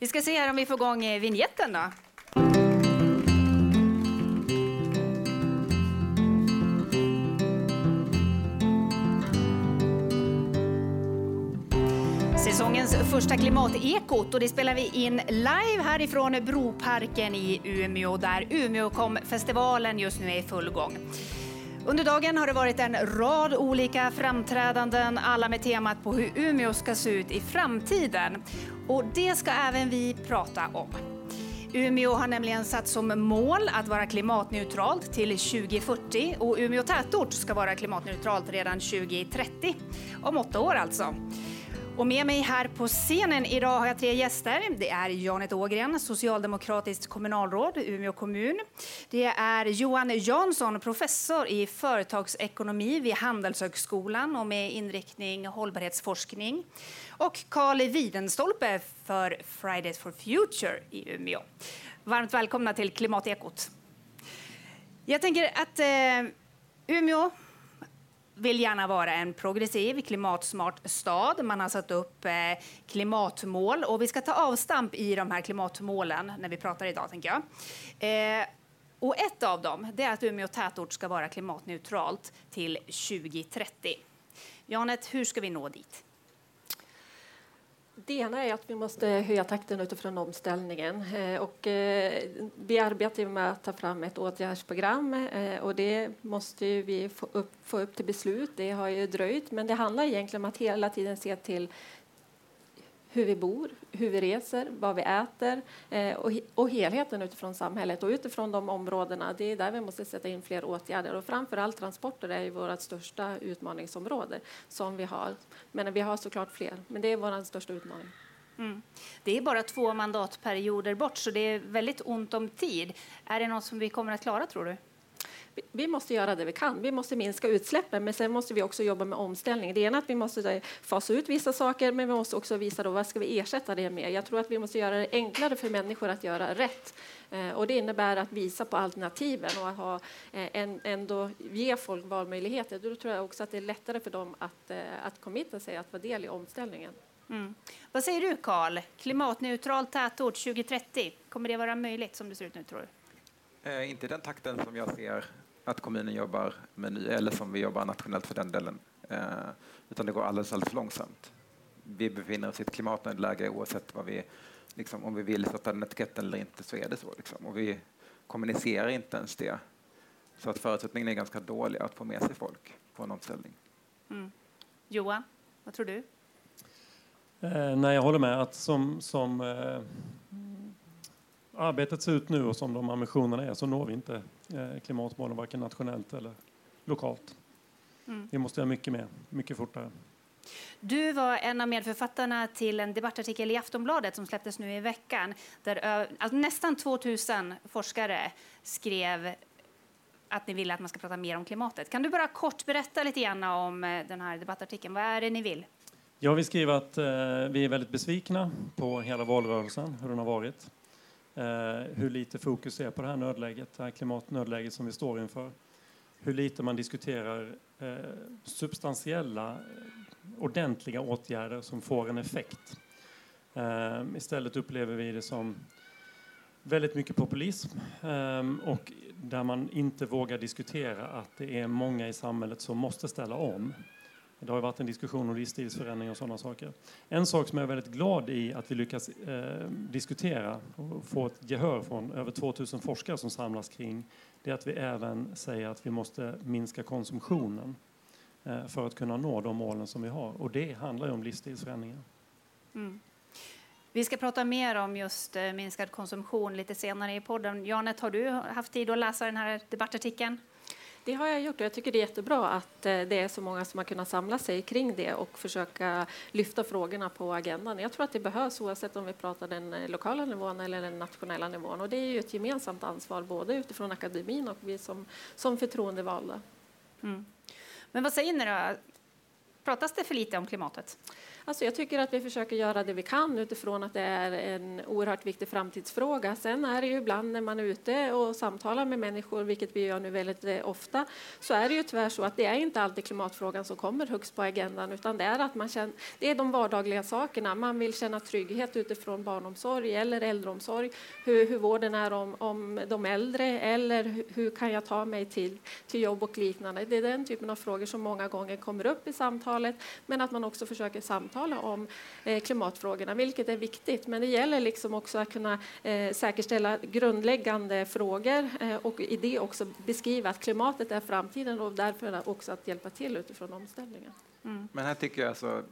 Vi ska se här om vi får igång eh, vignetten då. Säsongens första klimatekot och det spelar vi in live härifrån Broparken i Umeå där Umeåkom-festivalen just nu är i full gång. Under dagen har det varit en rad olika framträdanden, alla med temat på hur Umeå ska se ut i framtiden. Och det ska även vi prata om. Umeå har nämligen satt som mål att vara klimatneutralt till 2040 och Umeå tätort ska vara klimatneutralt redan 2030. Om åtta år alltså. Och med mig här på scenen idag har jag tre gäster. Det är Janet Ågren, socialdemokratiskt kommunalråd, Umeå kommun. Det är Johan Jansson, professor i företagsekonomi vid Handelshögskolan och med inriktning hållbarhetsforskning. Och Karl Widenstolpe för Fridays for Future i Umeå. Varmt välkomna till Klimatekot. Jag tänker att eh, Umeå vill gärna vara en progressiv, klimatsmart stad. Man har satt upp eh, klimatmål och vi ska ta avstamp i de här klimatmålen när vi pratar idag, tänker jag. Eh, och ett av dem det är att Umeå tätort ska vara klimatneutralt till 2030. Janet, hur ska vi nå dit? Det ena är att vi måste höja takten utifrån omställningen. Eh, och eh, vi arbetar med att ta fram ett åtgärdsprogram eh, och det måste vi få upp, få upp till beslut. Det har ju dröjt, men det handlar egentligen om att hela tiden se till hur vi bor, hur vi reser, vad vi äter eh, och, och, helheten utifrån samhället. Och utifrån de områdena, det är där vi måste sätta in fler åtgärder. Och framförallt transporter är ju vårt största utmaningsområde som vi har. Men vi har såklart fler, men det är vår största utmaning. Mm. Det är bara två mandatperioder bort, så det är väldigt ont om tid. Är det något som vi kommer att klara, tror du? Vi måste göra det vi kan. Vi måste minska utsläppen, men sen måste vi också jobba med omställning. Det ena är att vi måste fasa ut vissa saker, men vi måste också visa då vad ska vi ersätta det med. Jag tror att vi måste göra det enklare för människor att göra rätt. Eh, och det innebär att visa på alternativen och att ha, eh, en, ändå ge folk valmöjligheter. Då tror jag också att det är lättare för dem att, eh, att committa sig, att vara del i omställningen. Mm. Vad säger du, Karl? Klimatneutral tätort 2030, kommer det vara möjligt som det ser ut nu, tror du? Eh, inte i den takten som jag ser att kommunen jobbar med ny, eller som vi jobbar nationellt för den delen, eh, utan det går alldeles, alldeles långsamt. Vi befinner oss i ett klimatnödläge oavsett vad vi, liksom, om vi vill sätta den etiketten eller inte så är det så. Liksom. Och vi kommunicerar inte ens det. Så att förutsättningarna är ganska dåliga att få med sig folk på en omställning. Mm. Johan, vad tror du? Eh, nej, jag håller med att som, som eh, arbetet ser ut nu och som de ambitionerna är så når vi inte eh, klimatmålen varken nationellt eller lokalt. Mm. Vi måste göra mycket mer, mycket fortare. Du var en av medförfattarna till en debattartikel i Aftonbladet som släpptes nu i veckan där alltså nästan 2000 forskare skrev att ni vill att man ska prata mer om klimatet. Kan du bara kort berätta lite grann om eh, den här debattartikeln? Vad är det ni vill? Ja, vi skriver att eh, vi är väldigt besvikna på hela valrörelsen, hur den har varit. Eh, hur lite fokus är på det här nödläget, det här klimatnödläget som vi står inför. Hur lite man diskuterar eh, substantiella, eh, ordentliga åtgärder som får en effekt. Eh, istället upplever vi det som väldigt mycket populism eh, och där man inte vågar diskutera att det är många i samhället som måste ställa om. Det har varit en diskussion om livsstilsförändring och sådana saker. En sak som jag är väldigt glad i att vi lyckas eh, diskutera och få ett gehör från över 2000 forskare som samlas kring, det är att vi även säger att vi måste minska konsumtionen eh, för att kunna nå de målen som vi har. Och det handlar ju om livsstilsförändringar. Mm. Vi ska prata mer om just eh, minskad konsumtion lite senare i podden. Janet, har du haft tid att läsa den här debattartikeln? Det har jag gjort och jag tycker det är jättebra att eh, det är så många som har kunnat samla sig kring det och försöka lyfta frågorna på agendan. Jag tror att det behövs oavsett om vi pratar den eh, lokala nivån eller den nationella nivån och det är ju ett gemensamt ansvar både utifrån akademin och vi som, som förtroendevalda. Mm. Men vad säger ni då? Pratas det för lite om klimatet? Alltså jag tycker att vi försöker göra det vi kan utifrån att det är en oerhört viktig framtidsfråga. Sen är det ju ibland när man är ute och samtalar med människor, vilket vi gör nu väldigt eh, ofta, så är det ju tyvärr så att det är inte alltid klimatfrågan som kommer högst på agendan, utan det är att man känner, det är de vardagliga sakerna. Man vill känna trygghet utifrån barnomsorg eller äldreomsorg, hur, hur vården är om, om de äldre eller hur kan jag ta mig till, till jobb och liknande. Det är den typen av frågor som många gånger kommer upp i samtalet, men att man också försöker samtala om eh, klimatfrågorna, vilket är viktigt. Men det gäller liksom också att kunna eh, säkerställa grundläggande frågor eh, och i det också beskriva att klimatet är framtiden och därför också att hjälpa till utifrån omställningen. Mm. Men här tycker jag alltså,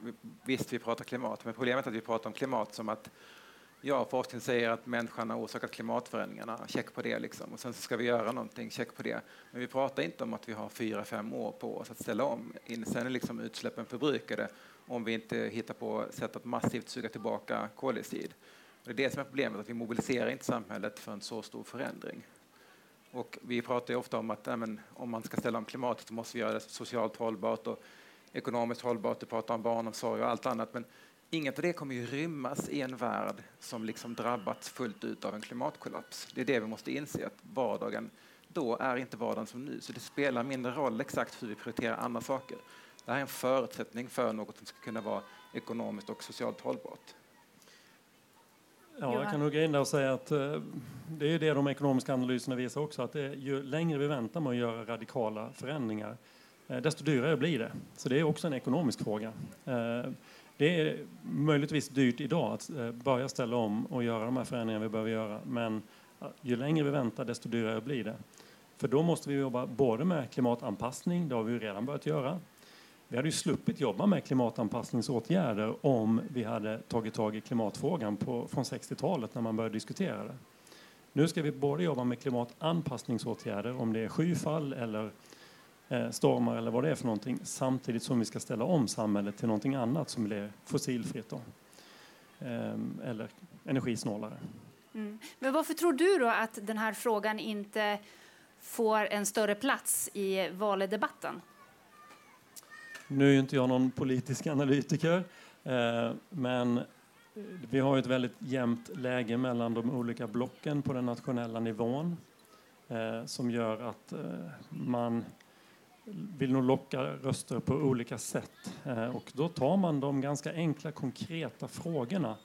visst vi pratar klimat, men problemet är att vi pratar om klimat som att Ja, forskning säger att människan har orsakat klimatförändringarna, check på det. Liksom. Och sen ska vi göra någonting, check på det. Men vi pratar inte om att vi har fyra, fem år på oss att ställa om. Sen är liksom utsläppen förbrukade om vi inte hittar på sätt att massivt suga tillbaka koldioxid. Det är det som är problemet, att vi mobiliserar inte samhället för en så stor förändring. Och vi pratar ju ofta om att ämen, om man ska ställa om klimatet så måste vi göra det socialt hållbart och ekonomiskt hållbart. Du pratar om barnomsorg och allt annat. Men inget av det kommer ju rymmas i en värld som liksom drabbats fullt ut av en klimatkollaps. Det är det vi måste inse, att vardagen då är inte vardagen som nu. Så det spelar mindre roll exakt hur vi prioriterar andra saker. Det här är en förutsättning för något som ska kunna vara ekonomiskt och socialt hållbart. Ja, jag kan nog in där och säga att eh, det är det de ekonomiska analyserna visar också, att det, ju längre vi väntar med att göra radikala förändringar, eh, desto dyrare blir det. Så det är också en ekonomisk fråga. Eh, det är möjligtvis dyrt idag att börja ställa om och göra de här förändringarna vi behöver göra, men ju längre vi väntar, desto dyrare blir det. För då måste vi jobba både med klimatanpassning, det har vi redan börjat göra, vi hade ju sluppit jobba med klimatanpassningsåtgärder om vi hade tagit tag i klimatfrågan på, från 60-talet när man började diskutera det. Nu ska vi både jobba med klimatanpassningsåtgärder, om det är skyfall eller eh, stormar eller vad det är för någonting, samtidigt som vi ska ställa om samhället till någonting annat som blir fossilfritt då, eh, eller energisnålare. Mm. Men varför tror du då att den här frågan inte får en större plats i valdebatten? Nu är ju inte jag någon politisk analytiker, eh, men vi har ett väldigt jämnt läge mellan de olika blocken på den nationella nivån eh, som gör att eh, man vill nog locka röster på olika sätt. Eh, och då tar man de ganska enkla, konkreta frågorna.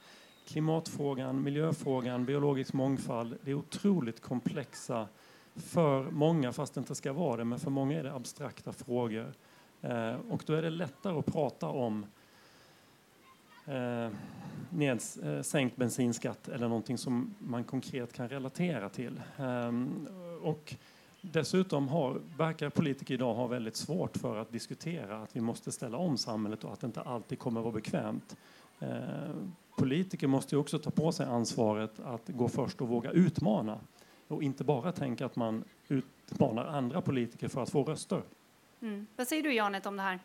Klimatfrågan, miljöfrågan, biologisk mångfald. Det är otroligt komplexa för många, fast det inte ska vara det, men för många är det abstrakta frågor. Eh, och då är det lättare att prata om eh, neds, eh, sänkt bensinskatt eller någonting som man konkret kan relatera till. Ehm, och dessutom har, verkar politiker idag ha väldigt svårt för att diskutera att vi måste ställa om samhället och att det inte alltid kommer att vara bekvämt. Ehm, politiker måste också ta på sig ansvaret att gå först och våga utmana och inte bara tänka att man utmanar andra politiker för att få röster. Mm. Vad säger du Janet om det här?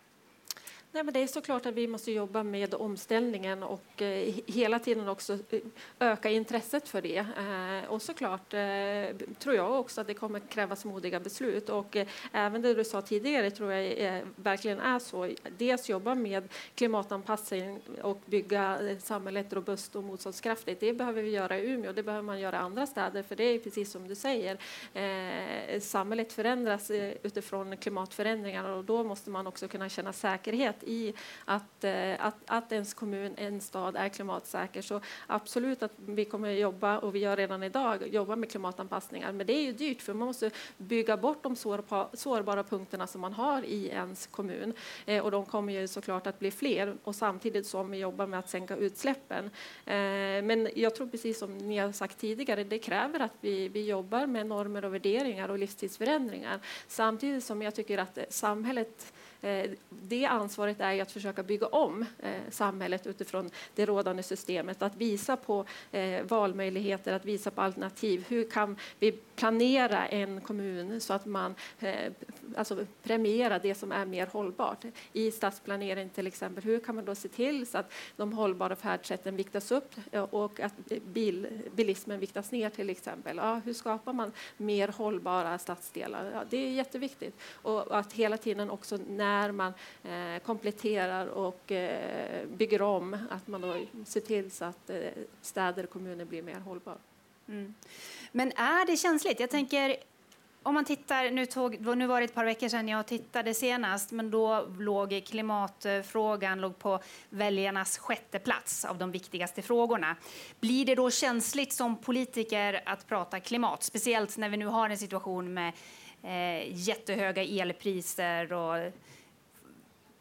Nej, men det är såklart att vi måste jobba med omställningen och eh, hela tiden också eh, öka intresset för det. Eh, och såklart eh, tror jag också att det kommer krävas modiga beslut och eh, även det du sa tidigare tror jag eh, verkligen är så. Dels jobba med klimatanpassning och bygga samhället robust och motståndskraftigt. Det behöver vi göra i Umeå, det behöver man göra i andra städer för det är precis som du säger. samhället förändras utifrån klimatförändringar och då måste man också kunna känna säkerhet i att, eh, att, att ens kommun, en stad är klimatsäker. Så absolut att vi kommer att jobba, och vi gör redan idag, jobba med klimatanpassningar. Men det är ju dyrt för man måste bygga bort de sårbara punkterna som man har i ens kommun. Eh, och de kommer ju såklart att bli fler och samtidigt som vi jobbar med att sänka utsläppen. Eh, men jag tror precis som ni har sagt tidigare, det kräver att vi, vi jobbar med normer och värderingar och livstidsförändringar. Samtidigt som jag tycker att samhället Eh, det ansvaret är att försöka bygga om eh, samhället utifrån det rådande systemet, att visa på eh, valmöjligheter, att visa på alternativ. Hur kan vi planera en kommun så att man eh, alltså premierar det som är mer hållbart. I stadsplanering till exempel, hur kan man då se till så att de hållbara färdsätten viktas upp eh, och att bil, bilismen viktas ner till exempel? Ja, hur skapar man mer hållbara stadsdelar? Ja, det är jätteviktigt. Och att hela tiden också när man eh, kompletterar och eh, bygger om, att man då ser till så att eh, städer och kommuner blir mer hållbara. Mm. Men är det känsligt? Jag tänker om man tittar, nu, tog, nu var det ett par veckor sedan jag tittade senast, men då låg klimatfrågan låg på väljarnas sjätte plats av de viktigaste frågorna. Blir det då känsligt som politiker att prata klimat, speciellt när vi nu har en situation med eh, jättehöga elpriser och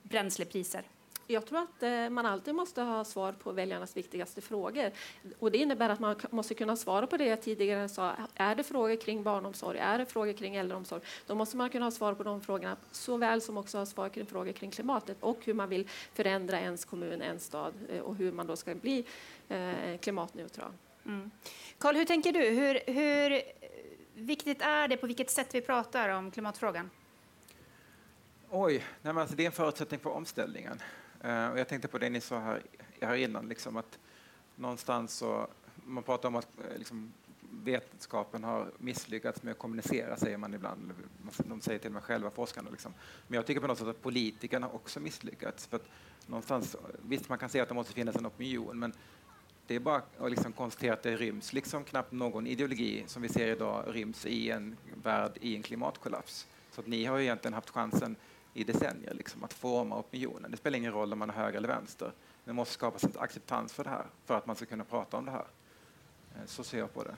bränslepriser? Jag tror att eh, man alltid måste ha svar på väljarnas viktigaste frågor. Och det innebär att man måste kunna svara på det jag tidigare sa. Är det frågor kring barnomsorg? Är det frågor kring äldreomsorg? Då måste man kunna ha svar på de frågorna såväl som också ha svar kring frågor kring klimatet och hur man vill förändra ens kommun, en stad eh, och hur man då ska bli eh, klimatneutral. Mm. Carl, hur tänker du? Hur, hur viktigt är det på vilket sätt vi pratar om klimatfrågan? Oj, nej alltså det är en förutsättning för omställningen. Eh, och jag tänkte på det ni sa här, här innan, liksom att någonstans så, man pratar om att eh, liksom, vetenskapen har misslyckats med att kommunicera, säger man ibland. De säger till och med själva, forskarna. Liksom. Men jag tycker på något sätt att politikerna också misslyckats. För att någonstans, eh, visst, man kan säga att det måste finnas en opinion, men det är bara att liksom konstatera att det ryms liksom knappt någon ideologi som vi ser idag ryms i en värld i en klimatkollaps. Så att ni har egentligen haft chansen i decennier liksom, att forma opinionen. Det spelar ingen roll om man är höger eller vänster. Det måste skapas en acceptans för det här för att man ska kunna prata om det här. Eh, så ser jag på det.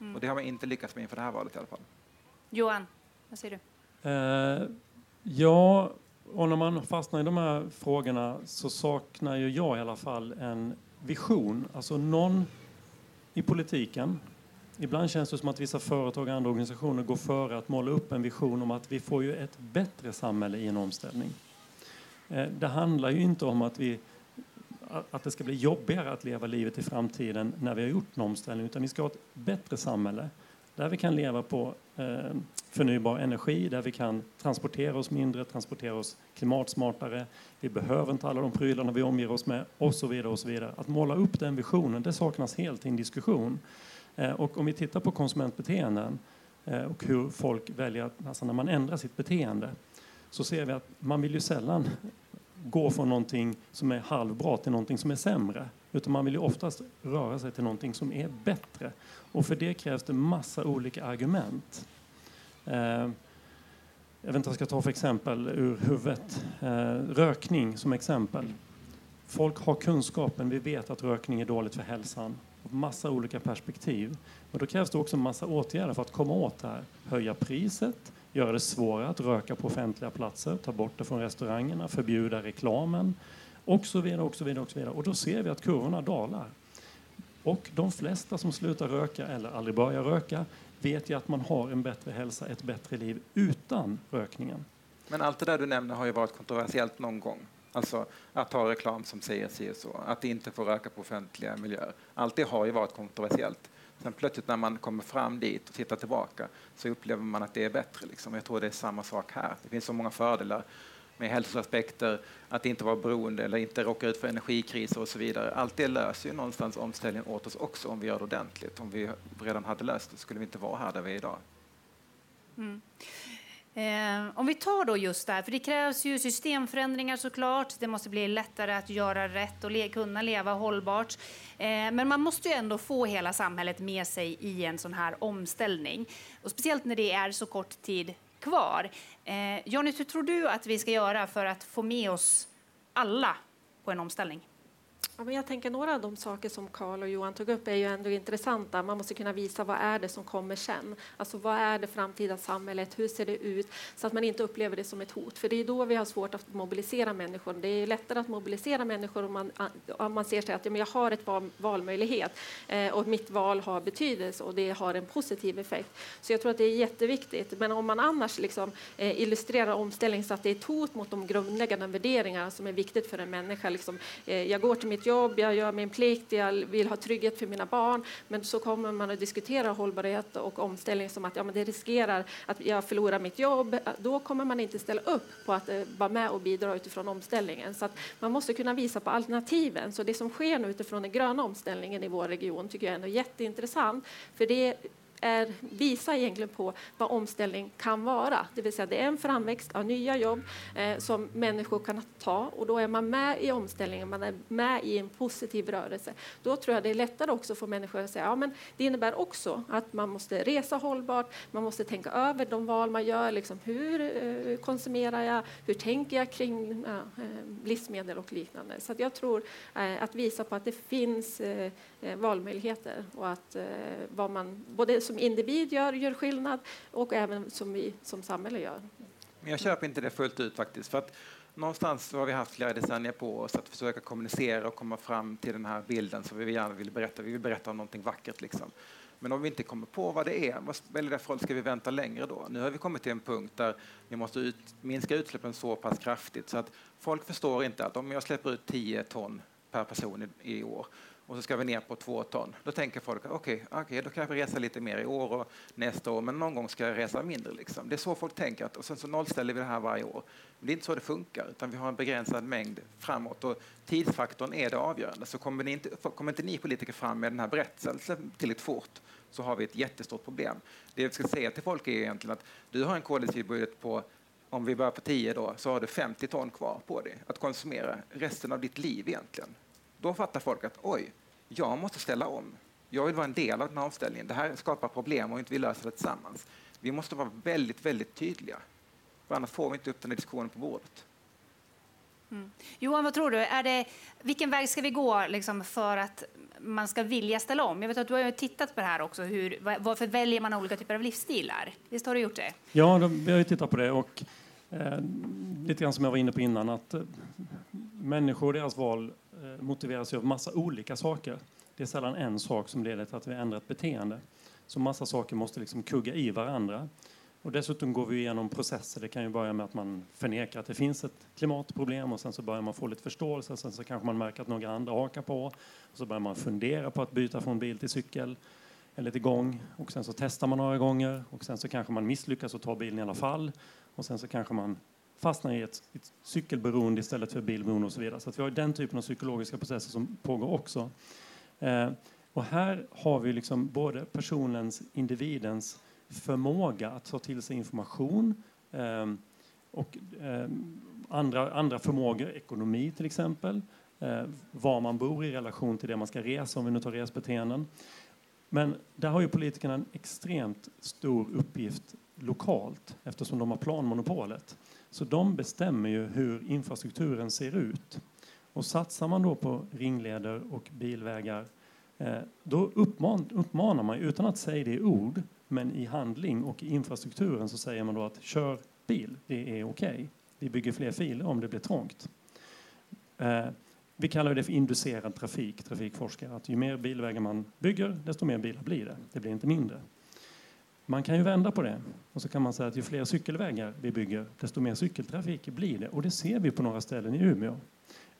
Mm. Och det har man inte lyckats med inför det här valet i alla fall. Johan, vad säger du? Eh, ja, och när man fastnar i de här frågorna så saknar ju jag i alla fall en vision. Alltså någon i politiken Ibland känns det som att vissa företag och andra organisationer går före att måla upp en vision om att vi får ju ett bättre samhälle i en omställning. Eh, det handlar ju inte om att, vi, att det ska bli jobbigare att leva livet i framtiden när vi har gjort en omställning, utan vi ska ha ett bättre samhälle där vi kan leva på eh, förnybar energi, där vi kan transportera oss mindre, transportera oss klimatsmartare. Vi behöver inte alla de prylarna vi omger oss med och så vidare. och så vidare. Att måla upp den visionen, det saknas helt i en diskussion. Eh, och om vi tittar på konsumentbeteenden eh, och hur folk väljer, alltså när man ändrar sitt beteende, så ser vi att man vill ju sällan gå från någonting som är halvbra till någonting som är sämre. Utan man vill ju oftast röra sig till någonting som är bättre. Och för det krävs det massa olika argument. Eh, jag vet inte vad jag ska ta för exempel ur huvudet. Eh, rökning som exempel. Folk har kunskapen, vi vet att rökning är dåligt för hälsan massa olika perspektiv. Men då krävs det också massa åtgärder för att komma åt det här. Höja priset, göra det svårare att röka på offentliga platser, ta bort det från restaurangerna, förbjuda reklamen och så vidare. Och, så vidare, och, så vidare. och då ser vi att kurvorna dalar. Och de flesta som slutar röka eller aldrig börjar röka vet ju att man har en bättre hälsa, ett bättre liv utan rökningen. Men allt det där du nämner har ju varit kontroversiellt någon gång. Alltså att ha reklam som säger si och så, att inte få röka på offentliga miljöer. Allt det har ju varit kontroversiellt. Sen plötsligt när man kommer fram dit och tittar tillbaka så upplever man att det är bättre. Liksom. Jag tror det är samma sak här. Det finns så många fördelar med hälsoaspekter, att inte vara beroende eller inte råka ut för energikriser och så vidare. Allt det löser ju någonstans omställningen åt oss också om vi gör det ordentligt. Om vi redan hade löst det skulle vi inte vara här där vi är idag. Mm. Eh, om vi tar då just det här, för det krävs ju systemförändringar såklart. Det måste bli lättare att göra rätt och le kunna leva hållbart. Eh, men man måste ju ändå få hela samhället med sig i en sån här omställning. Och speciellt när det är så kort tid kvar. Eh, Johnny, hur tror du att vi ska göra för att få med oss alla på en omställning? Ja, men jag tänker några av de saker som Karl och Johan tog upp är ju ändå intressanta. Man måste kunna visa vad är det som kommer sen. Alltså vad är det framtida samhället? Hur ser det ut? Så att man inte upplever det som ett hot. För det är då vi har svårt att mobilisera människor. Det är lättare att mobilisera människor om man, om man ser sig att ja, men jag har ett val, valmöjlighet eh, och mitt val har betydelse och det har en positiv effekt. Så jag tror att det är jätteviktigt. Men om man annars liksom, eh, illustrerar omställning så att det är ett hot mot de grundläggande värderingar som är viktigt för en människa. Liksom, eh, jag går till mitt jobb, jag gör min plikt, jag vill ha trygghet för mina barn. Men så kommer man att diskutera hållbarhet och omställning som att ja, men det riskerar att jag förlorar mitt jobb. Då kommer man inte ställa upp på att eh, vara med och bidra utifrån omställningen. Så man måste kunna visa på alternativen. Så det som sker nu utifrån den gröna omställningen i vår region tycker jag är ändå jätteintressant. För det är, visar egentligen på vad omställning kan vara. Det vill säga det är en framväxt av nya jobb eh, som människor kan ta och då är man med i omställningen, man är med i en positiv rörelse. Då tror jag det är lättare också för människor att säga ja, men det innebär också att man måste resa hållbart, man måste tänka över de val man gör. Liksom, hur eh, konsumerar jag? Hur tänker jag kring eh, livsmedel och liknande? Så jag tror eh, att visa på att det finns eh, eh valmöjligheter och att eh, vad man både som individ gör, gör skillnad och även som vi som samhälle gör. Men jag köper inte det fullt ut faktiskt. För att någonstans har vi haft flera decennier på oss att försöka kommunicera och komma fram till den här bilden som vi gärna vill berätta. Vi vill berätta om någonting vackert liksom. Men om vi inte kommer på vad det är, vad spelar det för roll? Ska vi vänta längre då? Nu har vi kommit till en punkt där vi måste ut, minska utsläppen så pass kraftigt så att folk förstår inte att om jag släpper ut 10 ton per person i, i år och så ska vi ner på två ton. Då tänker folk okej, okay, okay, då kan jag resa lite mer i år och nästa år, men någon gång ska jag resa mindre. Liksom. Det är så folk tänker, att, och sen så nollställer vi det här varje år. Men det är inte så det funkar, utan vi har en begränsad mängd framåt och tidsfaktorn är det avgörande. Så kommer, ni inte, kommer inte ni politiker fram med den här berättelsen tillräckligt fort så har vi ett jättestort problem. Det vi ska säga till folk är egentligen att du har en koldioxidbudget på om vi börjar på 10 då, så har du 50 ton kvar på dig att konsumera resten av ditt liv egentligen. Då fattar folk att oj, jag måste ställa om. Jag vill vara en del av den här omställningen. Det här skapar problem och inte vi löser det tillsammans. Vi måste vara väldigt, väldigt tydliga. För annars får vi inte upp den här diskussionen på bordet. Mm. Johan, vad tror du? Är det, vilken väg ska vi gå liksom, för att man ska vilja ställa om? Jag vet att du har tittat på det här också. Hur, varför väljer man olika typer av livsstilar? Visst har du gjort det? Ja, vi har tittat på det. Och, eh, lite grann som jag var inne på innan, att eh, människor och deras val Eh, Motiveras av massa olika saker. Det är sällan en sak som leder till att vi ändrar ett beteende. Så massa saker måste liksom kugga i varandra. Och dessutom går vi igenom processer. Det kan ju börja med att man förnekar att det finns ett klimatproblem och sen så börjar man få lite förståelse. Sen så kanske man märker att några andra hakar på. Och så börjar man fundera på att byta från bil till cykel eller till gång. Och sen så testar man några gånger och sen så kanske man misslyckas och tar bilen i alla fall. Och sen så kanske man fastnar i ett, ett cykelberoende istället för bilberoende och så vidare. Så att vi har den typen av psykologiska processer som pågår också. Eh, och här har vi liksom både personens, individens förmåga att ta till sig information eh, och eh, andra, andra förmågor, ekonomi till exempel, eh, var man bor i relation till det man ska resa, om vi nu tar resbeteenden. Men där har ju politikerna en extremt stor uppgift lokalt eftersom de har planmonopolet. Så de bestämmer ju hur infrastrukturen ser ut. Och satsar man då på ringleder och bilvägar eh, då uppman, uppmanar man, utan att säga det i ord, men i handling och i infrastrukturen så säger man då att kör bil, det är okej. Okay. Vi bygger fler filer om det blir trångt. Eh, vi kallar det för inducerad trafik, trafikforskare. Att ju mer bilvägar man bygger, desto mer bilar blir det. Det blir inte mindre. Man kan ju vända på det och så kan man säga att ju fler cykelvägar vi bygger, desto mer cykeltrafik blir det. Och det ser vi på några ställen i Umeå.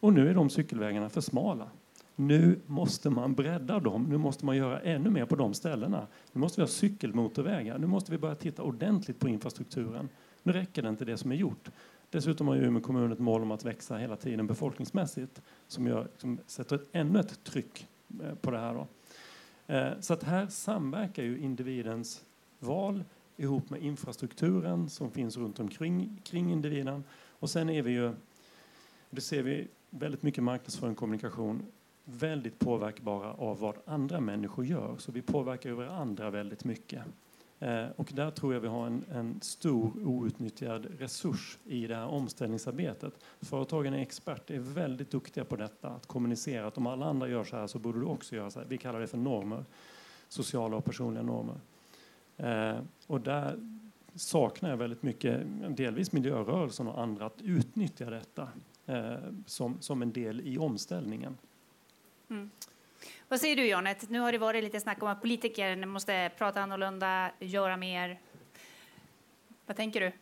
Och nu är de cykelvägarna för smala. Nu måste man bredda dem. Nu måste man göra ännu mer på de ställena. Nu måste vi ha cykelmotorvägar. Nu måste vi börja titta ordentligt på infrastrukturen. Nu räcker det inte det som är gjort. Dessutom har Umeå kommun ett mål om att växa hela tiden befolkningsmässigt som, gör, som sätter ett, ännu ett tryck eh, på det här. Då. Eh, så att här samverkar ju individens val ihop med infrastrukturen som finns runt omkring kring individen. Och sen är vi ju, det ser vi väldigt mycket marknadsföring och kommunikation, väldigt påverkbara av vad andra människor gör. Så vi påverkar ju varandra väldigt mycket. Eh, och där tror jag vi har en, en, stor outnyttjad resurs i det här omställningsarbetet. Företagen är experter, är väldigt duktiga på detta, att kommunicera att om alla andra gör så här så borde du också göra så här. Vi kallar det för normer, sociala och personliga normer. Eh, och där saknar jag väldigt mycket, delvis miljörörelsen och andra, att utnyttja detta eh, som, som en del i omställningen. Mm. Vad säger du Janet? Nu har det varit lite snack om att politiker måste prata annorlunda, göra mer. Vad tänker du?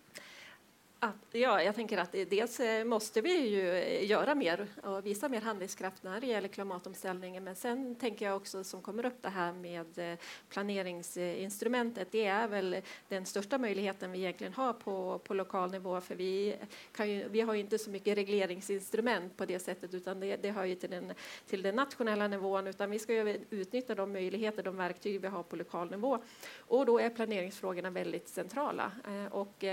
Ja, jag tänker att dels eh, måste vi ju eh, göra mer och visa mer handlingskraft när det gäller klimatomställningen. Men sen tänker jag också som kommer upp det här med eh, planeringsinstrumentet. Det är väl den största möjligheten vi egentligen har på, på lokal nivå. För vi, kan ju, vi har ju inte så mycket regleringsinstrument på det sättet utan det, det hör ju till den, till den nationella nivån. Utan vi ska ju utnyttja de möjligheter, de verktyg vi har på lokal nivå. Och då är planeringsfrågorna väldigt centrala. Och,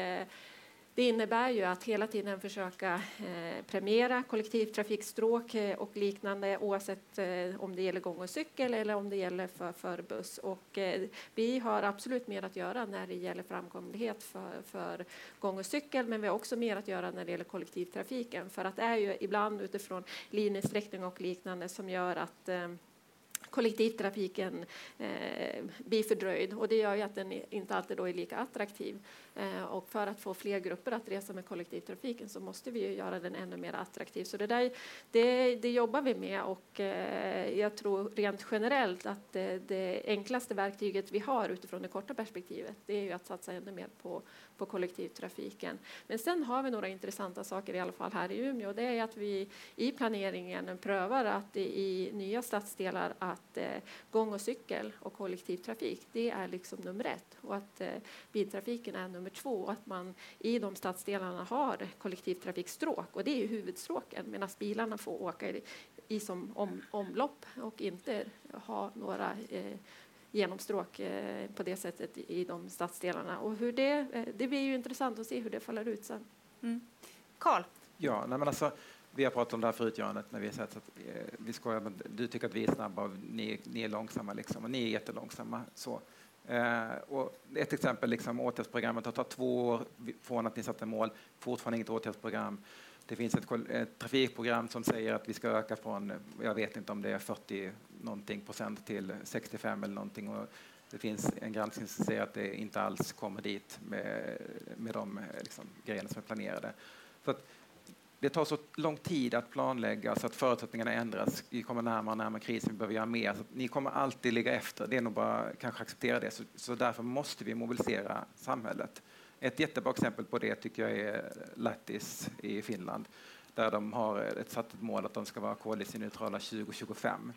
det innebär ju att hela tiden försöka eh, premiera kollektivtrafikstråk eh, och liknande oavsett eh, om det gäller gång och cykel eller om det gäller för, för buss. Och, eh, vi har absolut mer att göra när det gäller framkomlighet för, för gång och cykel men vi har också mer att göra när det gäller kollektivtrafiken för att det är ju ibland utifrån linjesträckning och liknande som gör att eh, kollektivtrafiken eh, blir fördröjd och det gör ju att den inte alltid då är lika attraktiv. Eh, och för att få fler grupper att resa med kollektivtrafiken så måste vi ju göra den ännu mer attraktiv. Så det, där, det, det jobbar vi med och eh, jag tror rent generellt att det, det, enklaste verktyget vi har utifrån det korta perspektivet det är ju att satsa ännu mer på, på kollektivtrafiken. Men sen har vi några intressanta saker i alla fall här i Umeå. Det är att vi i planeringen prövar att i nya stadsdelar att eh, gång och cykel och kollektivtrafik det är liksom nummer ett och att biltrafiken är nummer nummer två, att man i de stadsdelarna har kollektivtrafikstråk och det är huvudstråken medan bilarna får åka i, i som om, omlopp och inte ha några eh, genomstråk eh, på det sättet i, i de stadsdelarna. Och hur det, eh, det blir ju intressant att se hur det faller ut sen. Mm. Carl? Ja, nej men alltså, vi har pratat om det här förut, Janet, när vi har sett att eh, vi skojar, men du tycker att vi är snabba och ni, ni är långsamma, liksom, och ni är jättelångsamma. Så. Eh, och ett exempel, liksom, åtgärdsprogrammet har tagit två år från att ni satte mål, fortfarande inget åtgärdsprogram. Det finns ett, ett, trafikprogram som säger att vi ska öka från, jag vet inte om det är 40 någonting procent till 65 eller någonting. Och det finns en granskning som säger att det inte alls kommer dit med, med de eh, liksom, grejerna som är planerade. Så att, det tar så lång tid att planlägga så att förutsättningarna ändras. Vi kommer närmare och närmare krisen, vi behöver göra mer. Så ni kommer alltid ligga efter. Det är nog bara kanske acceptera det. Så, så därför måste vi mobilisera samhället. Ett jättebra exempel på det tycker jag är Lattis i Finland där de har ett satt ett mål att de ska vara koldioxidneutrala 2025.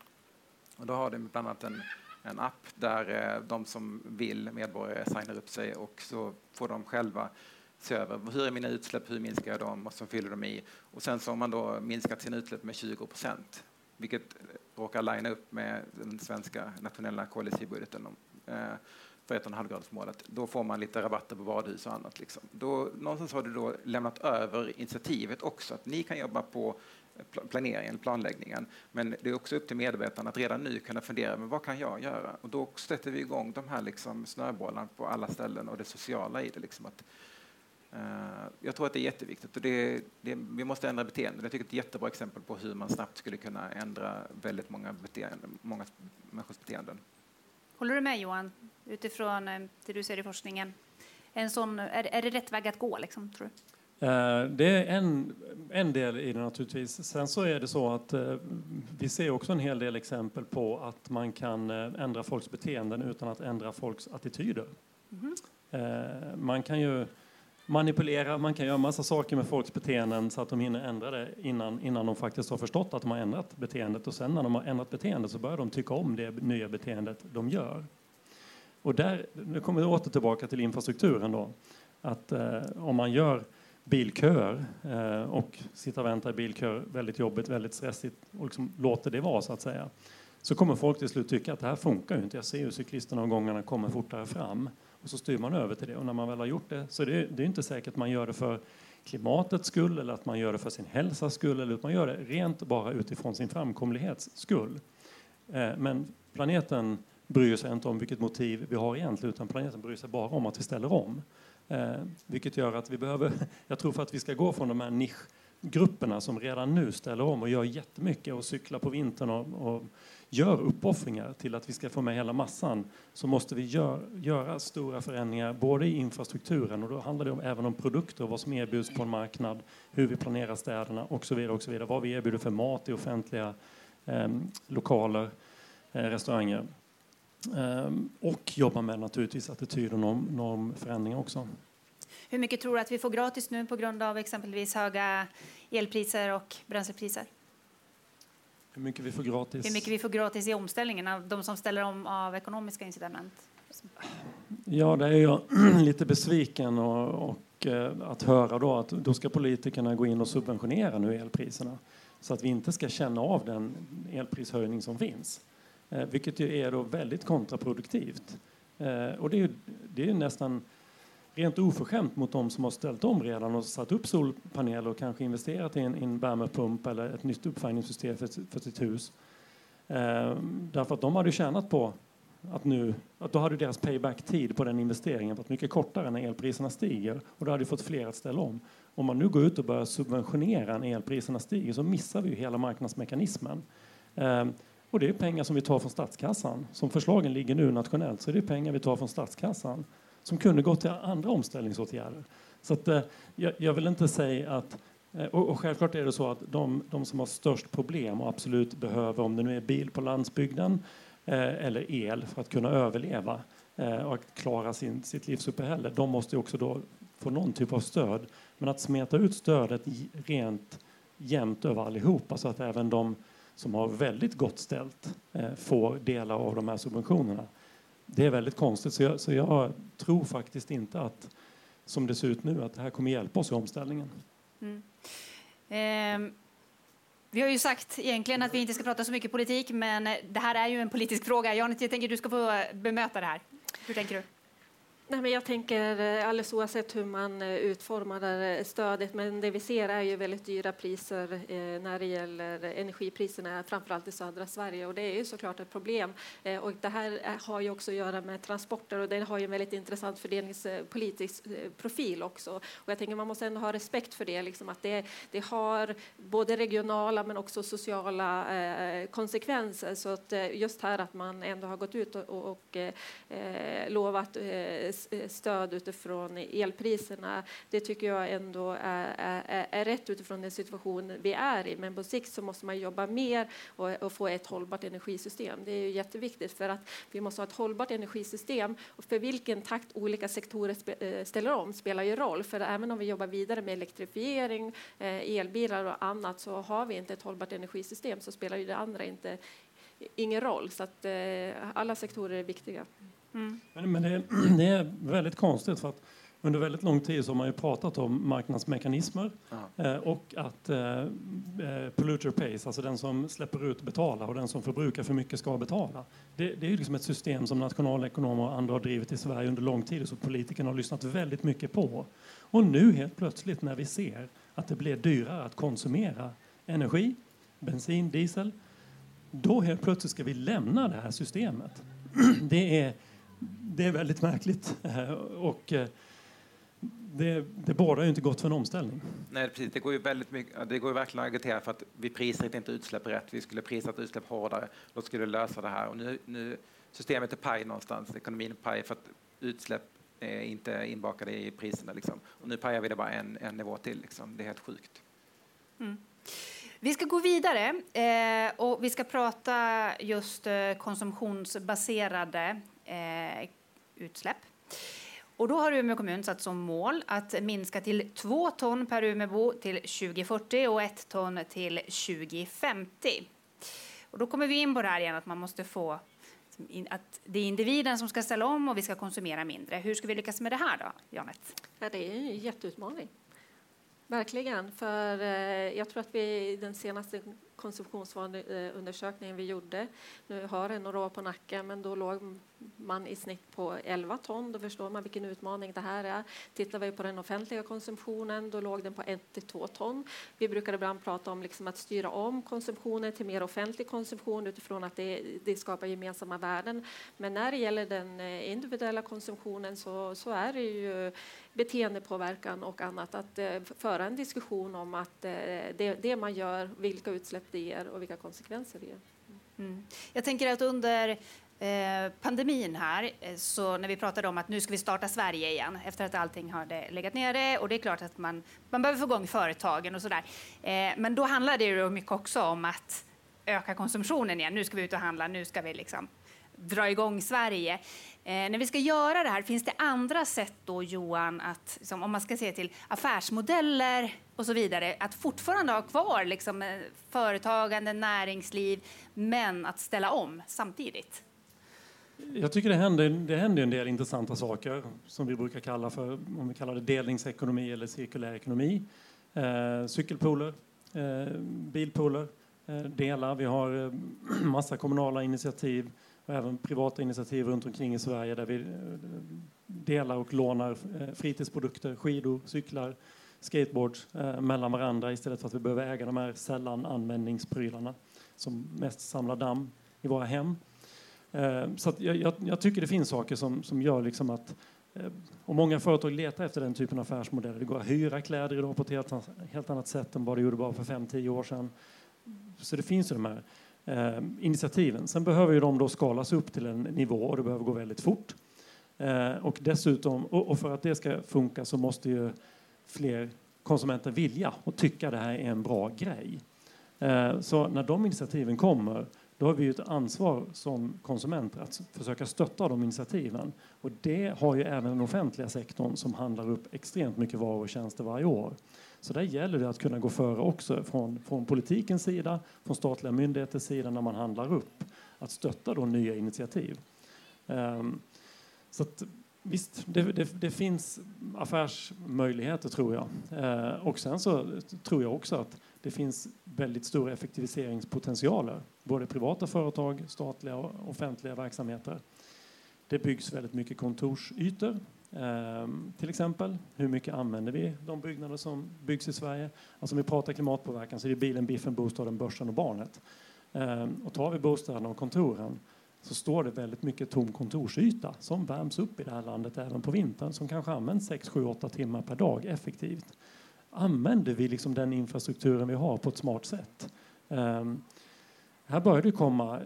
Och då har de bland annat en, en app där eh, de som vill, medborgare, signar upp sig och så får de själva se över hur är mina utsläpp, hur minskar jag dem och så fyller de i. Och sen så har man då minskat sina utsläpp med 20 procent, vilket råkar linea upp med den svenska nationella koldioxidbudgeten eh, för 1,5-gradersmålet. Då får man lite rabatter på badhus och annat. Liksom. Då, någonstans har du då lämnat över initiativet också, att ni kan jobba på planeringen, planläggningen. Men det är också upp till medarbetarna att redan nu kunna fundera, men vad kan jag göra? Och då sätter vi igång de här liksom snöbollarna på alla ställen och det sociala i det. Liksom att jag tror att det är jätteviktigt och det, det, vi måste ändra beteende. Jag tycker det är ett jättebra exempel på hur man snabbt skulle kunna ändra väldigt många, beteende, många människors beteenden. Håller du med Johan, utifrån eh, det du ser i forskningen? En sån, är, är det rätt väg att gå, liksom, tror du? Eh, det är en, en del i det naturligtvis. Sen så är det så att vi ser också en hel del exempel på att man kan ändra folks beteenden utan att ändra folks attityder. Mm. Man kan ju manipulera, man kan göra massa saker med folks beteenden så att de hinner ändra det innan, innan de faktiskt har förstått att de har ändrat beteendet. Och sen när de har ändrat beteendet så börjar de tycka om det nya beteendet de gör. Och där, nu kommer vi åter tillbaka till infrastrukturen då. Att eh, om man gör bilköer eh, och sitter och väntar i bilköer, väldigt jobbigt, väldigt stressigt och liksom låter det vara så att säga. Så kommer folk till slut tycka att det här funkar ju inte. Jag ser ju cyklisterna och gångarna kommer fortare fram. Och så styr man över till det. Och när man väl har gjort det så är det, det är inte säkert att man gör det för klimatets skull eller att man gör det för sin hälsas skull eller att man gör det rent bara utifrån sin framkomlighets skull. Eh, men planeten bryr sig inte om vilket motiv vi har egentligen utan planeten bryr sig bara om att vi ställer om. Eh, vilket gör att vi behöver, jag tror för att vi ska gå från de här nischgrupperna som redan nu ställer om och gör jättemycket och cyklar på vintern och, och gör uppoffringar till att vi ska få med hela massan så måste vi gör, göra stora förändringar både i infrastrukturen och då handlar det om, även om produkter, och vad som erbjuds på en marknad, hur vi planerar städerna och så vidare. Och så vidare. Vad vi erbjuder för mat i offentliga eh, lokaler, eh, restauranger. Ehm, och jobba med naturligtvis attityd och norm, normförändringar också. Hur mycket tror du att vi får gratis nu på grund av exempelvis höga elpriser och bränslepriser? Hur mycket vi får gratis? Hur mycket vi får gratis i omställningen av de som ställer om av ekonomiska incitament? Ja, det är jag lite besviken och, och eh, att höra då att då ska politikerna gå in och subventionera nu elpriserna så att vi inte ska känna av den elprishöjning som finns. Eh, vilket ju är då väldigt kontraproduktivt. Eh, och det är, det är nästan rent oförskämt mot de som har ställt om redan och satt upp solpaneler och kanske investerat i en, en värmepump eller ett nytt uppvärmningssystem för, för sitt hus. Eh, därför att de hade tjänat på att nu, att då hade deras payback-tid på den investeringen varit mycket kortare när elpriserna stiger och då hade fått fler att ställa om. Om man nu går ut och börjar subventionera när elpriserna stiger så missar vi ju hela marknadsmekanismen. Eh, och det är pengar som vi tar från statskassan. Som förslagen ligger nu nationellt så är det pengar vi tar från statskassan som kunde gå till andra omställningsåtgärder. Så att, eh, jag, jag, vill inte säga att eh, och, och, självklart är det så att de, de, som har störst problem och absolut behöver, om det nu är bil på landsbygden eh, eller el för att kunna överleva eh, och klara sin, sitt livsuppehälle, de måste också då få någon typ av stöd. Men att smeta ut stödet rent jämnt över allihopa så att även de som har väldigt gott ställt eh, får delar av de här subventionerna. Det är väldigt konstigt, så jag, så jag, tror faktiskt inte att som det ser ut nu att det här kommer hjälpa oss i omställningen. Mm. Eh, vi har ju sagt egentligen att vi inte ska prata så mycket politik, men det här är ju en politisk fråga. Jan, jag tänker du ska få bemöta det här. Hur tänker du? Nej, men jag tänker eh, alldeles oavsett hur man eh, utformar eh, stödet, men det vi ser är ju väldigt dyra priser när det gäller energipriserna, framförallt i södra Sverige och det är ju såklart ett problem. Och det här har ju också att göra med transporter och det har ju en väldigt intressant fördelningspolitisk profil också. Och jag tänker man måste ändå ha respekt för det, liksom att det, det har både regionala men också sociala konsekvenser. Så att just här att man ändå har gått ut och, och, och lovat Eh, stöd utifrån elpriserna, det tycker jag ändå är, är, är, rätt utifrån den situation vi är i. Men på sikt så måste man jobba mer och, och, få ett hållbart energisystem. Det är ju jätteviktigt för att vi måste ha ett hållbart energisystem och för vilken takt olika sektorer eh, ställer om spelar ju roll. För även om vi jobbar vidare med elektrifiering, eh, elbilar och annat så har vi inte ett hållbart energisystem så spelar ju det andra inte ingen roll. Så att alla sektorer är viktiga. Mm. Men, men det, är, det, är väldigt konstigt för att under väldigt lång tid så har man ju pratat om marknadsmekanismer eh, och att eh, eh, polluter pays, alltså den som släpper ut betalar och den som förbrukar för mycket ska betala. Det, det är ju liksom ett system som nationalekonomer och andra har drivit i Sverige under lång tid och som politikerna har lyssnat väldigt mycket på. Och nu helt plötsligt när vi ser att det blir dyrare att konsumera energi, bensin, diesel, då helt plötsligt ska vi lämna det här systemet. Det är det är väldigt märkligt. Eh, och eh, det, det bådar ju inte gott för en omställning. Nej, precis. Det går ju, väldigt mycket, det går ju verkligen att agitera för att vi prisar inte utsläpp rätt. Vi skulle prisat utsläpp hårdare. Då skulle det lösa det här. Och nu, nu, systemet är paj någonstans. Ekonomin är paj för att utsläpp är inte inbakade i priserna. Liksom. Och nu pajar vi det bara en, en nivå till. Liksom. Det är helt sjukt. Mm. Vi ska gå vidare eh, och vi ska prata just eh, konsumtionsbaserade eh, utsläpp. Och då har Umeå kommun satt som mål att minska till 2 ton per Umeåbo till 2040 och 1 ton till 2050. Och då kommer vi in på det här igen att man måste få att det är individen som ska ställa om och vi ska konsumera mindre. Hur ska vi lyckas med det här då, Janet? Ja, det är en jätteutmaning. Verkligen, för eh, jag tror att vi i den senaste konsumtionsvaneundersökningen vi gjorde, nu har den några år på nacken, men då låg man i snitt på 11 ton. Då förstår man vilken utmaning det här är. Tittar vi på den offentliga konsumtionen, då låg den på 1-2 ton. Vi brukar ibland prata om liksom att styra om konsumtionen till mer offentlig konsumtion utifrån att det, det skapar gemensamma värden. Men när det gäller den eh, individuella konsumtionen så, så är det ju beteendepåverkan och annat. Att eh, föra en diskussion om att eh, det, det, man gör, vilka utsläpp det ger och vilka konsekvenser det ger. Mm. Jag tänker att under eh, pandemin här, eh, så när vi pratade om att nu ska vi starta Sverige igen efter att allting hade legat nere och det är klart att man, man behöver få igång företagen och sådär. Eh, men då handlade det ju mycket också om att öka konsumtionen igen. Nu ska vi ut och handla, nu ska vi liksom dra igång Sverige. Eh, när vi ska göra det här, finns det andra sätt då Johan, att, liksom, om man ska se till affärsmodeller och så vidare, att fortfarande ha kvar liksom, eh, företagande, näringsliv, men att ställa om samtidigt? Jag tycker det händer, det händer en del intressanta saker som vi brukar kalla för om vi kallar det delningsekonomi eller cirkulär ekonomi. Eh, cykelpooler, eh, bilpooler, eh, delar. Vi har eh, massa kommunala initiativ och även privata initiativ runt omkring i Sverige där vi eh, delar och lånar eh, fritidsprodukter, skidor, cyklar, skateboards eh, mellan varandra istället för att vi behöver äga de här sällan användningsprylarna som mest samlar damm i våra hem. Eh, så jag, jag, jag, tycker det finns saker som, som gör liksom att eh, och många företag letar efter den typen av affärsmodeller. Det går att hyra kläder idag på ett helt, helt annat sätt än vad det gjorde bara för 5-10 år sedan. Så det finns ju de här eh, initiativen. Sen behöver ju de då skalas upp till en nivå och det behöver gå väldigt fort. Eh, och dessutom, och, och, för att det ska funka så måste ju fler konsumenter vilja och tycka det här är en bra grej. Eh, så när de initiativen kommer då har vi ett ansvar som konsumenter att försöka stötta de initiativen. Och det har ju även den offentliga sektorn som handlar upp extremt mycket varor och tjänster varje år. Så där gäller det att kunna gå före också från, från politikens sida, från statliga myndigheters sida när man handlar upp. Att stötta då nya initiativ. Um, så att, visst, det, det, det, finns affärsmöjligheter tror jag. Eh, och sen så tror jag också att det finns väldigt stora effektiviseringspotentialer, både privata företag, statliga och offentliga verksamheter. Det byggs väldigt mycket kontorsytor, eh, till exempel. Hur mycket använder vi de byggnader som byggs i Sverige? Alltså om vi pratar klimatpåverkan så är det bilen, biffen, bostaden, börsen och barnet. Eh, och tar vi bostäderna och kontoren så står det väldigt mycket tom kontorsyta som värms upp i det här landet även på vintern som kanske används 6, 7, 8 timmar per dag effektivt använder vi liksom den infrastrukturen vi har på ett smart sätt? Um, här börjar det komma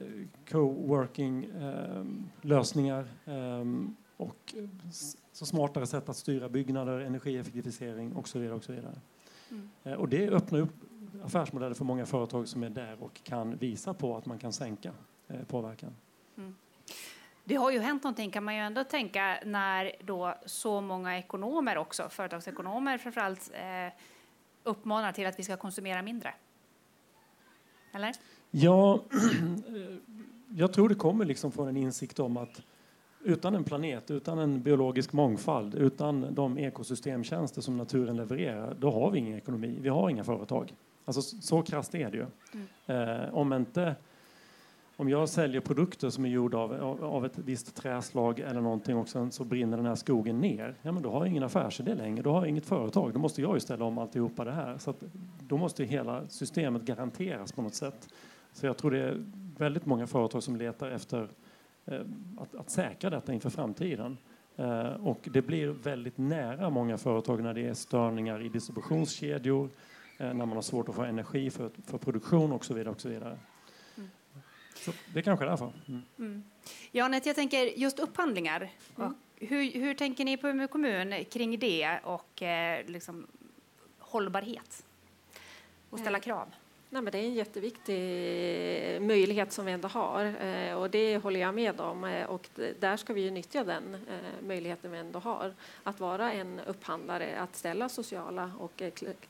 co-working um, lösningar um, och så smartare sätt att styra byggnader, energieffektivisering och så vidare. Och, så vidare. Mm. Uh, och det öppnar upp affärsmodeller för många företag som är där och kan visa på att man kan sänka påverkan. Mm. Det har ju hänt någonting kan man ju ändå tänka när då så många ekonomer också, företagsekonomer framförallt, eh, uppmanar till att vi ska konsumera mindre. Eller? Ja, jag tror det kommer liksom från en insikt om att utan en planet, utan en biologisk mångfald, utan de ekosystemtjänster som naturen levererar, då har vi ingen ekonomi, vi har inga företag. Alltså, så krasst är det ju. Mm. Eh, om inte om jag säljer produkter som är gjorda av, av ett visst träslag eller någonting och sen så brinner den här skogen ner, ja men då har jag ingen affärsidé längre, då har jag inget företag, då måste jag ju ställa om alltihopa det här. Så att, då måste hela systemet garanteras på något sätt. Så jag tror det är väldigt många företag som letar efter eh, att, att säkra detta inför framtiden. Eh, och det blir väldigt nära många företag när det är störningar i distributionskedjor, eh, när man har svårt att få energi för, för produktion och så vidare. Och så vidare. Så det kanske är därför. Mm. Mm. Ja, Anette, jag tänker just upphandlingar. Mm. Hur, hur tänker ni på Umeå kommun kring det och eh, liksom, hållbarhet och ställa eh, krav? Nej, men det är en jätteviktig möjlighet som vi ändå har eh, och det håller jag med om. Eh, och där ska vi ju nyttja den eh, möjligheten vi ändå har. Att vara en upphandlare, att ställa sociala och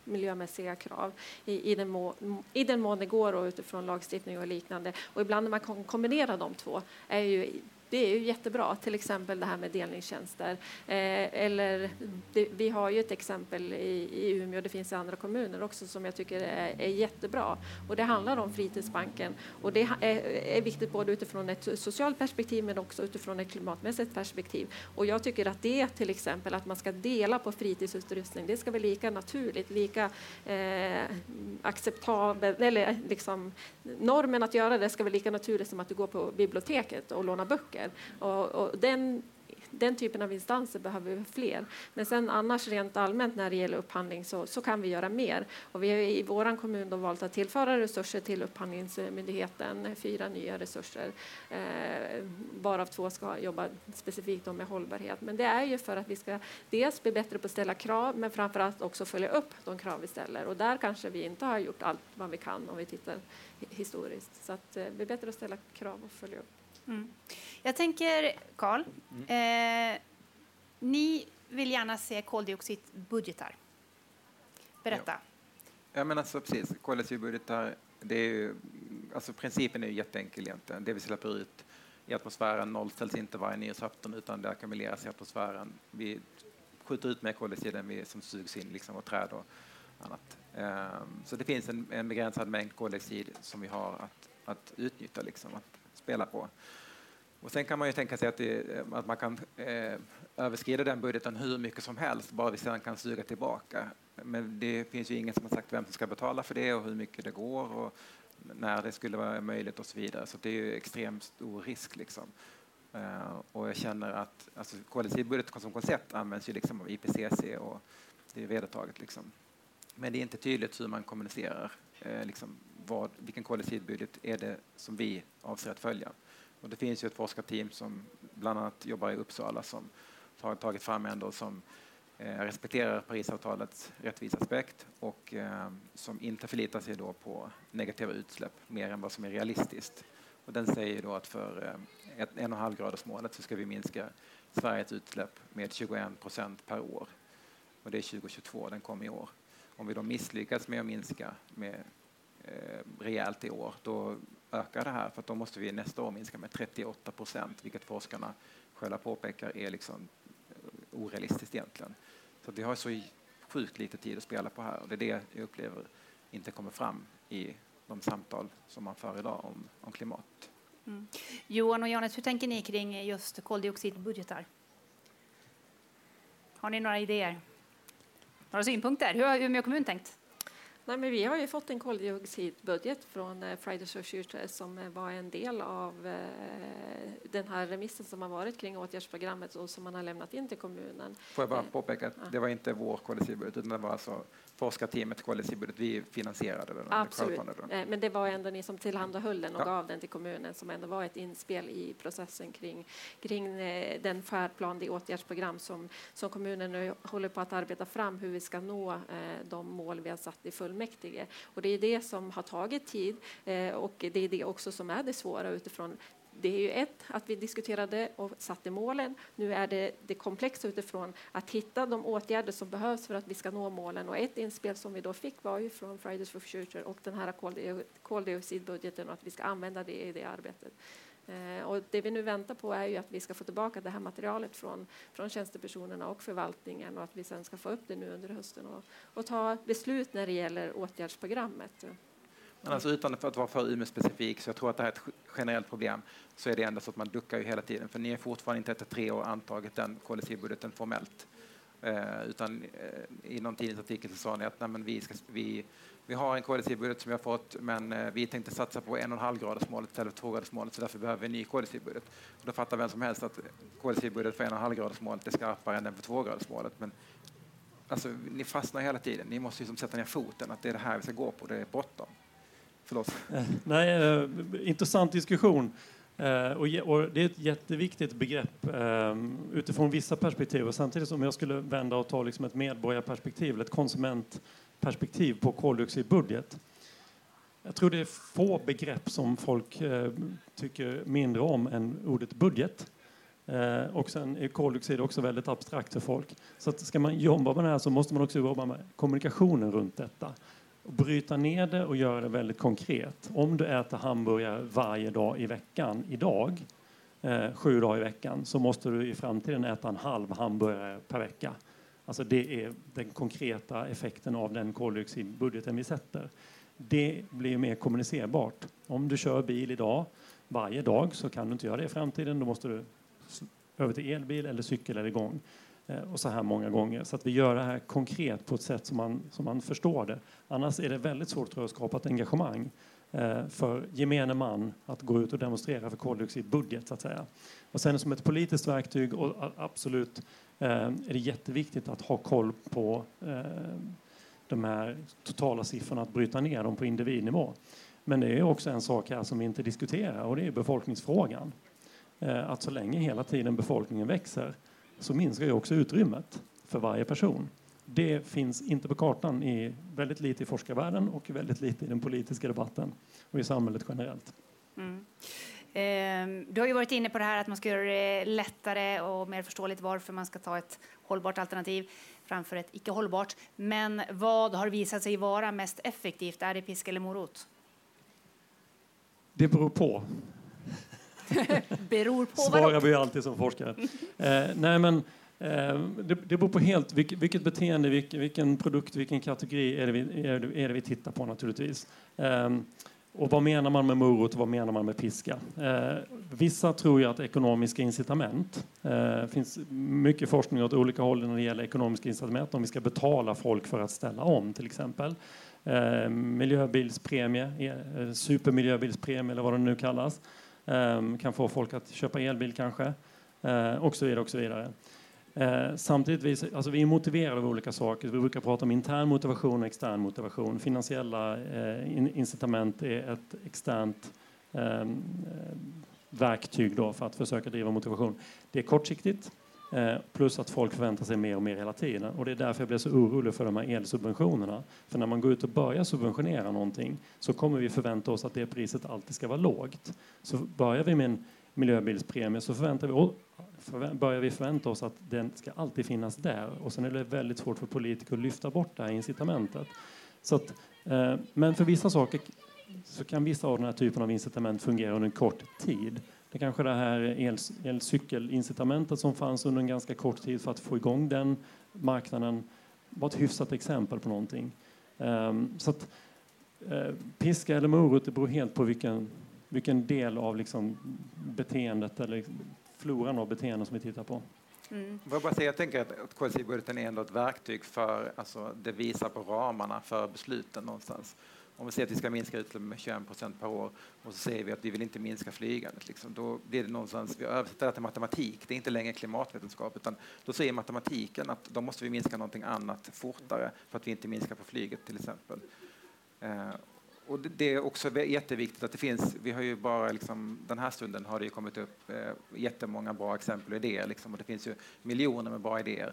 miljömässiga krav i, i, den, må, i den mån det går och utifrån lagstiftning och liknande. Och ibland när man kan kombinera de två är ju det är ju jättebra, till exempel det här med delningstjänster. Eh, eller det, vi har ju ett exempel i, i Umeå, det finns i andra kommuner också som jag tycker är, är jättebra. Och det handlar om fritidsbanken och det är, är, viktigt både utifrån ett socialt perspektiv men också utifrån ett klimatmässigt perspektiv. Och jag tycker att det till exempel att man ska dela på fritidsutrustning, det ska vara lika naturligt, lika eh, acceptabelt, eller liksom normen att göra det ska vara lika naturligt som att du går på biblioteket och lånar böcker saker. Och, och den, den typen av instanser behöver vi fler. Men sen annars rent allmänt när det gäller upphandling så, så kan vi göra mer. Och vi har i vår kommun då valt att tillföra resurser till Upphandlingsmyndigheten, fyra nya resurser, eh, varav två ska jobba specifikt med hållbarhet. Men det är ju för att vi ska dels bli bättre på att ställa krav men framförallt också följa upp de krav vi ställer. Och där kanske vi inte har gjort allt vad vi kan om vi tittar historiskt. Så att, eh, det är bättre att ställa krav och följa upp. Mm. Jag tänker, Karl, mm. eh, ni vill gärna se koldioxidbudgetar. Berätta. Ja. ja men alltså precis, koldioxidbudgetar, det är ju, alltså principen är ju jätteenkel egentligen. Det vi släpper ut i atmosfären nollställs inte varje nyårsafton utan det ackumuleras i atmosfären. Vi skjuter ut mer koldioxid än vi som sugs in liksom, av träd och annat. Um, så det finns en, en begränsad mängd koldioxid som vi har att, att utnyttja, liksom, att spela på. Och sen kan man ju tänka sig att, det, att man kan eh, överskrida den budgeten hur mycket som helst, bara vi sedan kan suga tillbaka. Men det finns ju ingen som har sagt vem som ska betala för det och hur mycket det går och när det skulle vara möjligt och så vidare. Så det är ju extremt stor risk. Liksom. Eh, och jag känner att alltså, kollektivbudget som koncept används ju liksom av IPCC och det är vedertaget. Liksom. Men det är inte tydligt hur man kommunicerar eh, liksom, vad, vilken koldioxidbudget är det som vi avser att följa. Och det finns ju ett forskarteam som bland annat jobbar i Uppsala som har tagit fram en som eh, respekterar Parisavtalets rättvisaspekt och eh, som inte förlitar sig då på negativa utsläpp mer än vad som är realistiskt. Och den säger då att för eh, ett, en och halv gradersmålet så ska vi minska Sveriges utsläpp med 21 procent per år. Och det är 2022, den kom i år. Om vi då misslyckas med att minska med eh, rejält i år, då ökar det här för då måste vi nästa år minska med 38 procent, vilket forskarna själva påpekar är liksom eh, orealistiskt egentligen. Så vi har så sjukt lite tid att spela på här och det är det jag upplever inte kommer fram i de samtal som man för idag om, om klimat. Mm. Johan och Janet, hur tänker ni kring just koldioxidbudgetar? Har ni några idéer? Några synpunkter? Hur har Umeå kommun tänkt? Nej, men vi har ju fått en koldioxidbudget från eh, Fridays for Future som eh, var en del av eh, den här remissen som har varit kring åtgärdsprogrammet och som man har lämnat in till kommunen. Får jag bara påpeka att det var inte vår kollektivbudget utan det var alltså forskarteamets kollektivbudget. Vi finansierade den. Absolut, men det var ändå ni som tillhandahöll den och ja. gav den till kommunen som ändå var ett inspel i processen kring, kring den färdplan, det åtgärdsprogram som, som kommunen nu håller på att arbeta fram hur vi ska nå de mål vi har satt i fullmäktige fullmäktige. Och det är det som har tagit tid eh, och det är det också som är det svåra utifrån det är ju ett, att vi diskuterade och satte målen. Nu är det det komplexa utifrån att hitta de åtgärder som behövs för att vi ska nå målen. Och ett inspel som vi då fick var ju från Fridays for Future och den här koldioxidbudgeten och att vi ska använda det i det arbetet. Eh, och det vi nu väntar på är ju att vi ska få tillbaka det här materialet från, från tjänstepersonerna och förvaltningen och att vi sen ska få upp det nu under hösten och, och ta beslut när det gäller åtgärdsprogrammet. Men alltså utan att vara för Umeå-specifik, så jag tror att det här är ett generellt problem, så är det ändå så att man duckar ju hela tiden. För ni är fortfarande inte efter tre år antagit den kollektivbudgeten formellt. Eh, utan eh, i någon tidningsartikel så sa ni att nej, men vi, ska, vi vi har en koldioxidbudget som vi har fått, men eh, vi tänkte satsa på en och en halv gradersmålet istället för tvågradersmålet, så därför behöver vi en ny koldioxidbudget. Och då fattar vem som helst att koldioxidbudget för en och en halv gradersmålet är skarpare än den för tvågradersmålet. Men alltså, ni fastnar hela tiden. Ni måste liksom sätta ner foten, att det är det här vi ska gå på. Det är bråttom. Förlåt. Eh, nej, eh, intressant diskussion. Eh, och, och, det är ett jätteviktigt begrepp eh, utifrån vissa perspektiv. Och samtidigt som jag skulle vända och ta liksom ett medborgarperspektiv, ett konsumentperspektiv på koldioxidbudget. Jag tror det är få begrepp som folk eh, tycker mindre om än ordet budget. Eh, och sen är koldioxid också väldigt abstrakt för folk. Så att ska man jobba med det här så måste man också jobba med kommunikationen runt detta. Och bryta ner det och göra det väldigt konkret. Om du äter hamburgare varje dag i veckan idag, eh, sju dagar i veckan, så måste du i framtiden äta en halv hamburgare per vecka. Alltså det är den konkreta effekten av den koldioxidbudgeten vi sätter. Det blir mer kommunicerbart. Om du kör bil idag, varje dag, så kan du inte göra det i framtiden. Då måste du över till elbil eller cykel eller gång. Eh, och så här många gånger. Så att vi gör det här konkret på ett sätt som man, som man förstår det. Annars är det väldigt svårt att skapa ett engagemang eh, för gemene man att gå ut och demonstrera för koldioxidbudget. Så att säga. Och sen som ett politiskt verktyg, och absolut eh, är det jätteviktigt att ha koll på de här totala siffrorna, att bryta ner dem på individnivå. Men det är också en sak här som vi inte diskuterar och det är befolkningsfrågan. Att så länge hela tiden befolkningen växer så minskar ju också utrymmet för varje person. Det finns inte på kartan i väldigt lite i forskarvärlden och väldigt lite i den politiska debatten och i samhället generellt. Mm. Ehm, du har ju varit inne på det här att man ska göra det lättare och mer förståeligt varför man ska ta ett hållbart alternativ framför ett icke hållbart. Men vad har visat sig vara mest effektivt? Är det pisk eller morot? Det beror på. beror på Svarar vi alltid som forskare. eh, nej, men, eh, det, det beror på helt vilket, vilket beteende, vilken, vilken, produkt, vilken kategori är det vi, är det, är det vi tittar på naturligtvis. Eh, och vad menar man med morot och vad menar man med piska? Eh, vissa tror ju att ekonomiska incitament, det eh, finns mycket forskning åt olika håll när det gäller ekonomiska incitament, om vi ska betala folk för att ställa om till exempel. Eh, miljöbilspremie, eh, supermiljöbilspremie eller vad det nu kallas, Ehm, kan få folk att köpa elbil kanske, eh, och så vidare. Och så vidare. Eh, samtidigt, alltså vi är motiverade av olika saker. Vi brukar prata om intern motivation och extern motivation. Finansiella eh, incitament är ett externt eh, verktyg då för att försöka driva motivation. Det är kortsiktigt, Eh, plus att folk förväntar sig mer och mer hela tiden. Och det är därför jag blir så orolig för de här elsubventionerna. För när man går ut och börjar subventionera någonting så kommer vi förvänta oss att det priset alltid ska vara lågt. Så börjar vi med en miljöbilspremie så förväntar vi börjar vi förvänta oss att den ska alltid finnas där. Och sen är det väldigt svårt för politiker att lyfta bort det här incitamentet. Så att, eh, men för vissa saker så kan vissa av den här typen av incitament fungera under en kort tid. Det kanske det här el, elcykelincitamentet som fanns under en ganska kort tid för att få igång den marknaden var ett hyfsat exempel på någonting. Um, så att, uh, piska eller morot det beror helt på vilken, vilken del av liksom beteendet eller floran av beteenden som vi tittar på. Mm. Jag, bara säga, jag tänker att KSI-budgeten är ändå ett verktyg för, alltså det visar på ramarna för besluten någonstans. Om vi säger att vi ska minska utsläppen med 21 procent per år och så säger vi att vi vill inte minska flygandet, liksom, då blir det någonstans, vi översätter det till matematik, det är inte längre klimatvetenskap, utan då säger matematiken att då måste vi minska någonting annat fortare för att vi inte minskar på flyget till exempel. Eh, och det är också jätteviktigt att det finns, vi har ju bara liksom, den här stunden har det ju kommit upp eh, jättemånga bra exempel och idéer liksom, och det finns ju miljoner med bra idéer.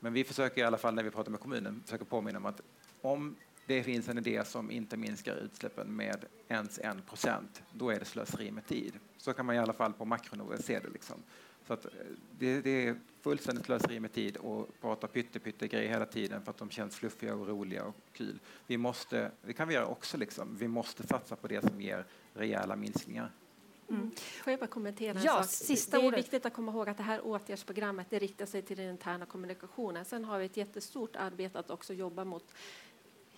Men vi försöker i alla fall när vi pratar med kommunen försöka påminna om att om det finns en idé som inte minskar utsläppen med ens en procent, då är det slöseri med tid. Så kan man i alla fall på makronivå se det. Liksom. Så att eh, det, det, är fullständigt slöseri med tid att prata pytte grejer hela tiden för att de känns fluffiga och roliga och kul. Vi måste, det kan vi göra också, liksom. vi måste satsa på det som ger rejäla minskningar. Mm. Får jag bara kommentera en ja, sak? Sista det är ordet. viktigt att komma ihåg att det här åtgärdsprogrammet det riktar sig till den interna kommunikationen. Sen har vi ett jättestort arbete att också jobba mot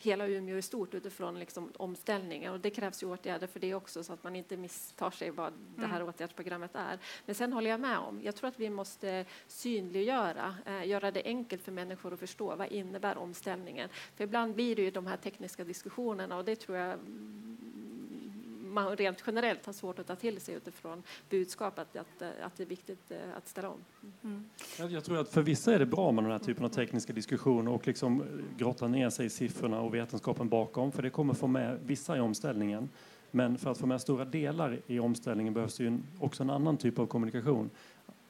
hela Umeå i stort utifrån liksom omställningen. Och det krävs ju åtgärder för det också så att man inte misstar sig vad det här mm. åtgärdsprogrammet är. Men sen håller jag med om, jag tror att vi måste synliggöra, eh, göra det enkelt för människor att förstå vad innebär omställningen. För ibland blir det ju de här tekniska diskussionerna och det tror jag man rent generellt har svårt att ta till sig utifrån budskapet att, att det är viktigt eh, att ställa om. Mm. Jag tror att för vissa är det bra med den här typen av tekniska diskussioner och liksom grotta ner sig i siffrorna och vetenskapen bakom, för det kommer få med vissa i omställningen. Men för att få med stora delar i omställningen behövs det ju också en annan typ av kommunikation.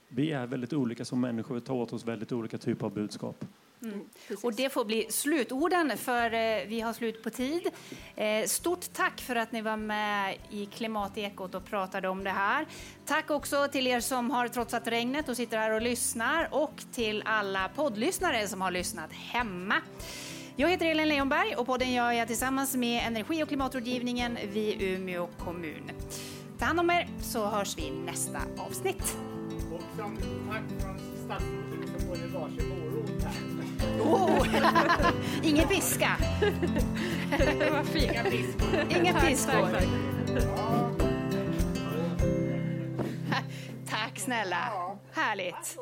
Vi är väldigt olika som människor, vi tar åt oss väldigt olika typer av budskap. Mm. Och det får bli slutorden, för eh, vi har slut på tid. Eh, stort tack för att ni var med i Klimatekot och pratade om det här. Tack också till er som har trotsat regnet och sitter här och lyssnar och till alla poddlyssnare som har lyssnat hemma. Jag heter Elin Leonberg och podden gör jag tillsammans med Energi och klimatrådgivningen vid Umeå kommun. Ta hand om er så hörs vi nästa avsnitt. Och som tack från statsrådet så får ni varsin. Oh. Ingen piska. Det var fint. Inga piskor. Inga piskor. Tack snälla. Härligt.